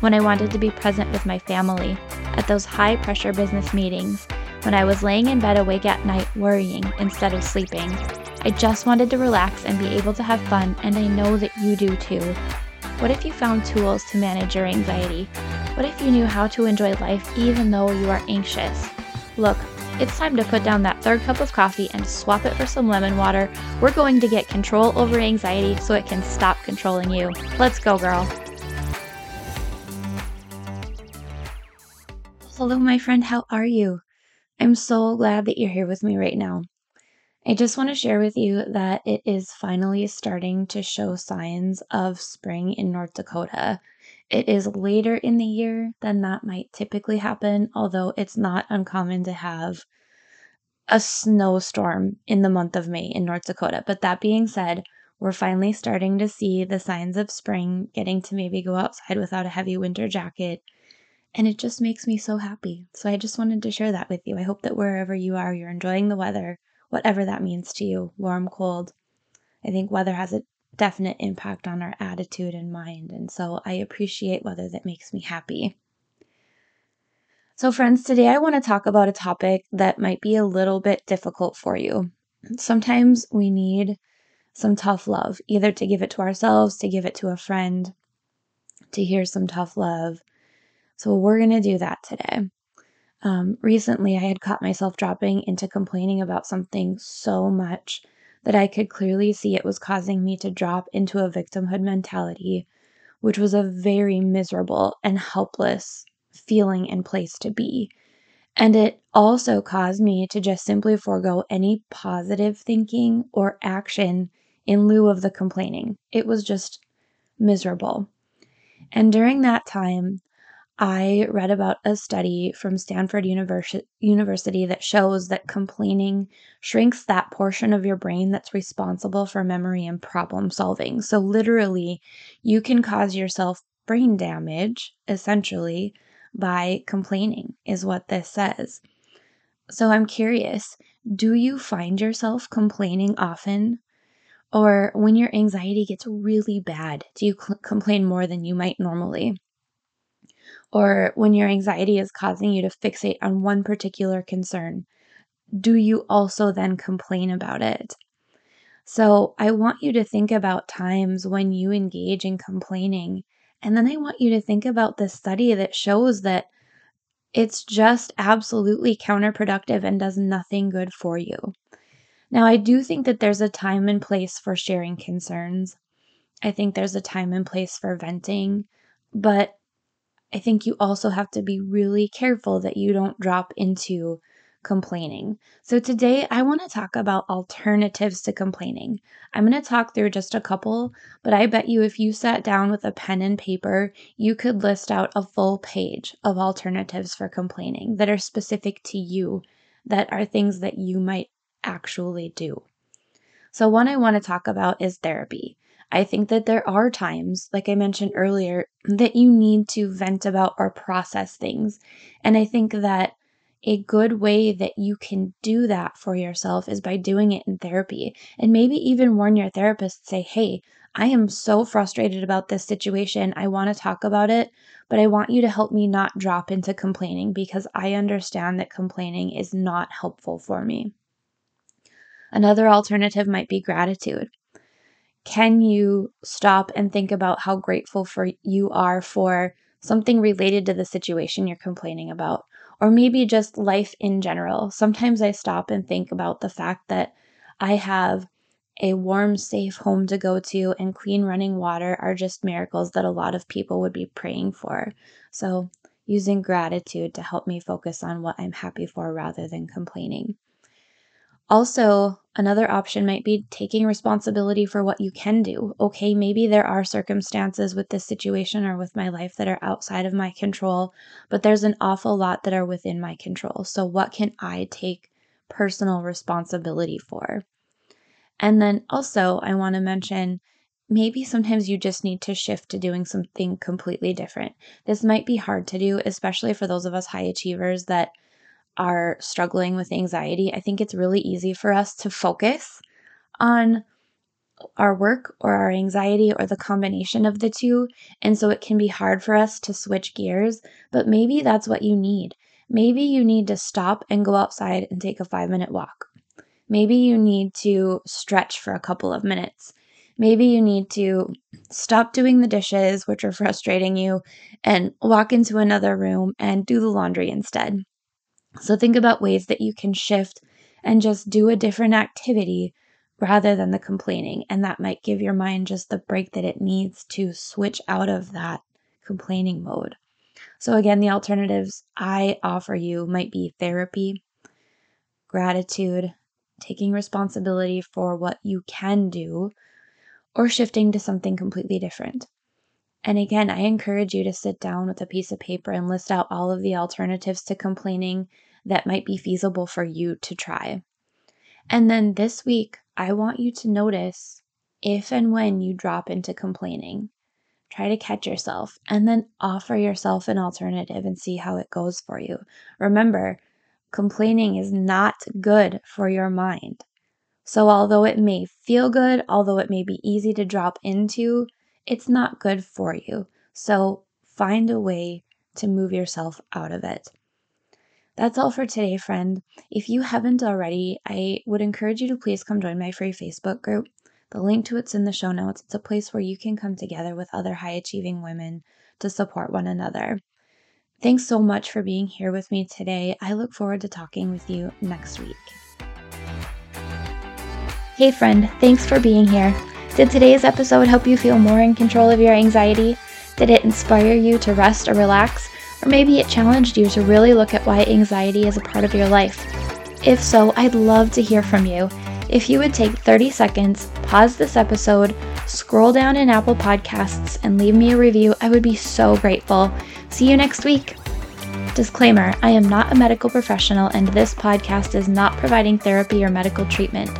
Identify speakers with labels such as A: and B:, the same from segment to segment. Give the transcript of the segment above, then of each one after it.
A: when I wanted to be present with my family, at those high pressure business meetings, when I was laying in bed awake at night worrying instead of sleeping. I just wanted to relax and be able to have fun, and I know that you do too. What if you found tools to manage your anxiety? What if you knew how to enjoy life even though you are anxious? Look, it's time to put down that third cup of coffee and swap it for some lemon water. We're going to get control over anxiety so it can stop controlling you. Let's go, girl. Hello, my friend. How are you? I'm so glad that you're here with me right now. I just want to share with you that it is finally starting to show signs of spring in North Dakota. It is later in the year than that might typically happen, although it's not uncommon to have a snowstorm in the month of May in North Dakota. But that being said, we're finally starting to see the signs of spring, getting to maybe go outside without a heavy winter jacket. And it just makes me so happy. So I just wanted to share that with you. I hope that wherever you are, you're enjoying the weather, whatever that means to you warm, cold. I think weather has a definite impact on our attitude and mind. And so I appreciate weather that makes me happy. So, friends, today I want to talk about a topic that might be a little bit difficult for you. Sometimes we need some tough love, either to give it to ourselves, to give it to a friend, to hear some tough love. So, we're going to do that today. Um, recently, I had caught myself dropping into complaining about something so much that I could clearly see it was causing me to drop into a victimhood mentality, which was a very miserable and helpless feeling and place to be. And it also caused me to just simply forego any positive thinking or action in lieu of the complaining. It was just miserable. And during that time, I read about a study from Stanford Universi- University that shows that complaining shrinks that portion of your brain that's responsible for memory and problem solving. So, literally, you can cause yourself brain damage, essentially, by complaining, is what this says. So, I'm curious do you find yourself complaining often? Or when your anxiety gets really bad, do you cl- complain more than you might normally? Or when your anxiety is causing you to fixate on one particular concern, do you also then complain about it? So, I want you to think about times when you engage in complaining. And then I want you to think about the study that shows that it's just absolutely counterproductive and does nothing good for you. Now, I do think that there's a time and place for sharing concerns. I think there's a time and place for venting, but I think you also have to be really careful that you don't drop into complaining. So, today I want to talk about alternatives to complaining. I'm going to talk through just a couple, but I bet you if you sat down with a pen and paper, you could list out a full page of alternatives for complaining that are specific to you, that are things that you might actually do. So, one I want to talk about is therapy. I think that there are times, like I mentioned earlier, that you need to vent about or process things. And I think that a good way that you can do that for yourself is by doing it in therapy. And maybe even warn your therapist, say, hey, I am so frustrated about this situation. I want to talk about it, but I want you to help me not drop into complaining because I understand that complaining is not helpful for me. Another alternative might be gratitude can you stop and think about how grateful for you are for something related to the situation you're complaining about? Or maybe just life in general. Sometimes i stop and think about the fact that i have a warm safe home to go to and clean running water are just miracles that a lot of people would be praying for. So using gratitude to help me focus on what i'm happy for rather than complaining Also, another option might be taking responsibility for what you can do. Okay, maybe there are circumstances with this situation or with my life that are outside of my control, but there's an awful lot that are within my control. So, what can I take personal responsibility for? And then also, I want to mention maybe sometimes you just need to shift to doing something completely different. This might be hard to do, especially for those of us high achievers that are struggling with anxiety. I think it's really easy for us to focus on our work or our anxiety or the combination of the two. And so it can be hard for us to switch gears, but maybe that's what you need. Maybe you need to stop and go outside and take a five minute walk. Maybe you need to stretch for a couple of minutes. Maybe you need to stop doing the dishes, which are frustrating you, and walk into another room and do the laundry instead. So think about ways that you can shift and just do a different activity rather than the complaining. And that might give your mind just the break that it needs to switch out of that complaining mode. So, again, the alternatives I offer you might be therapy, gratitude, taking responsibility for what you can do, or shifting to something completely different. And again, I encourage you to sit down with a piece of paper and list out all of the alternatives to complaining that might be feasible for you to try. And then this week, I want you to notice if and when you drop into complaining. Try to catch yourself and then offer yourself an alternative and see how it goes for you. Remember, complaining is not good for your mind. So, although it may feel good, although it may be easy to drop into, it's not good for you. So, find a way to move yourself out of it. That's all for today, friend. If you haven't already, I would encourage you to please come join my free Facebook group. The link to it's in the show notes. It's a place where you can come together with other high achieving women to support one another. Thanks so much for being here with me today. I look forward to talking with you next week. Hey, friend, thanks for being here. Did today's episode help you feel more in control of your anxiety? Did it inspire you to rest or relax? Or maybe it challenged you to really look at why anxiety is a part of your life? If so, I'd love to hear from you. If you would take 30 seconds, pause this episode, scroll down in Apple Podcasts, and leave me a review, I would be so grateful. See you next week. Disclaimer I am not a medical professional, and this podcast is not providing therapy or medical treatment.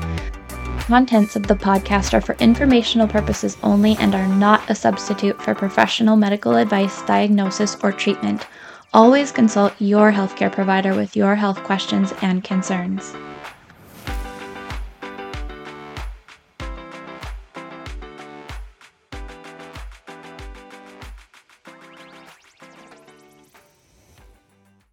A: Contents of the podcast are for informational purposes only and are not a substitute for professional medical advice, diagnosis, or treatment. Always consult your healthcare provider with your health questions and concerns.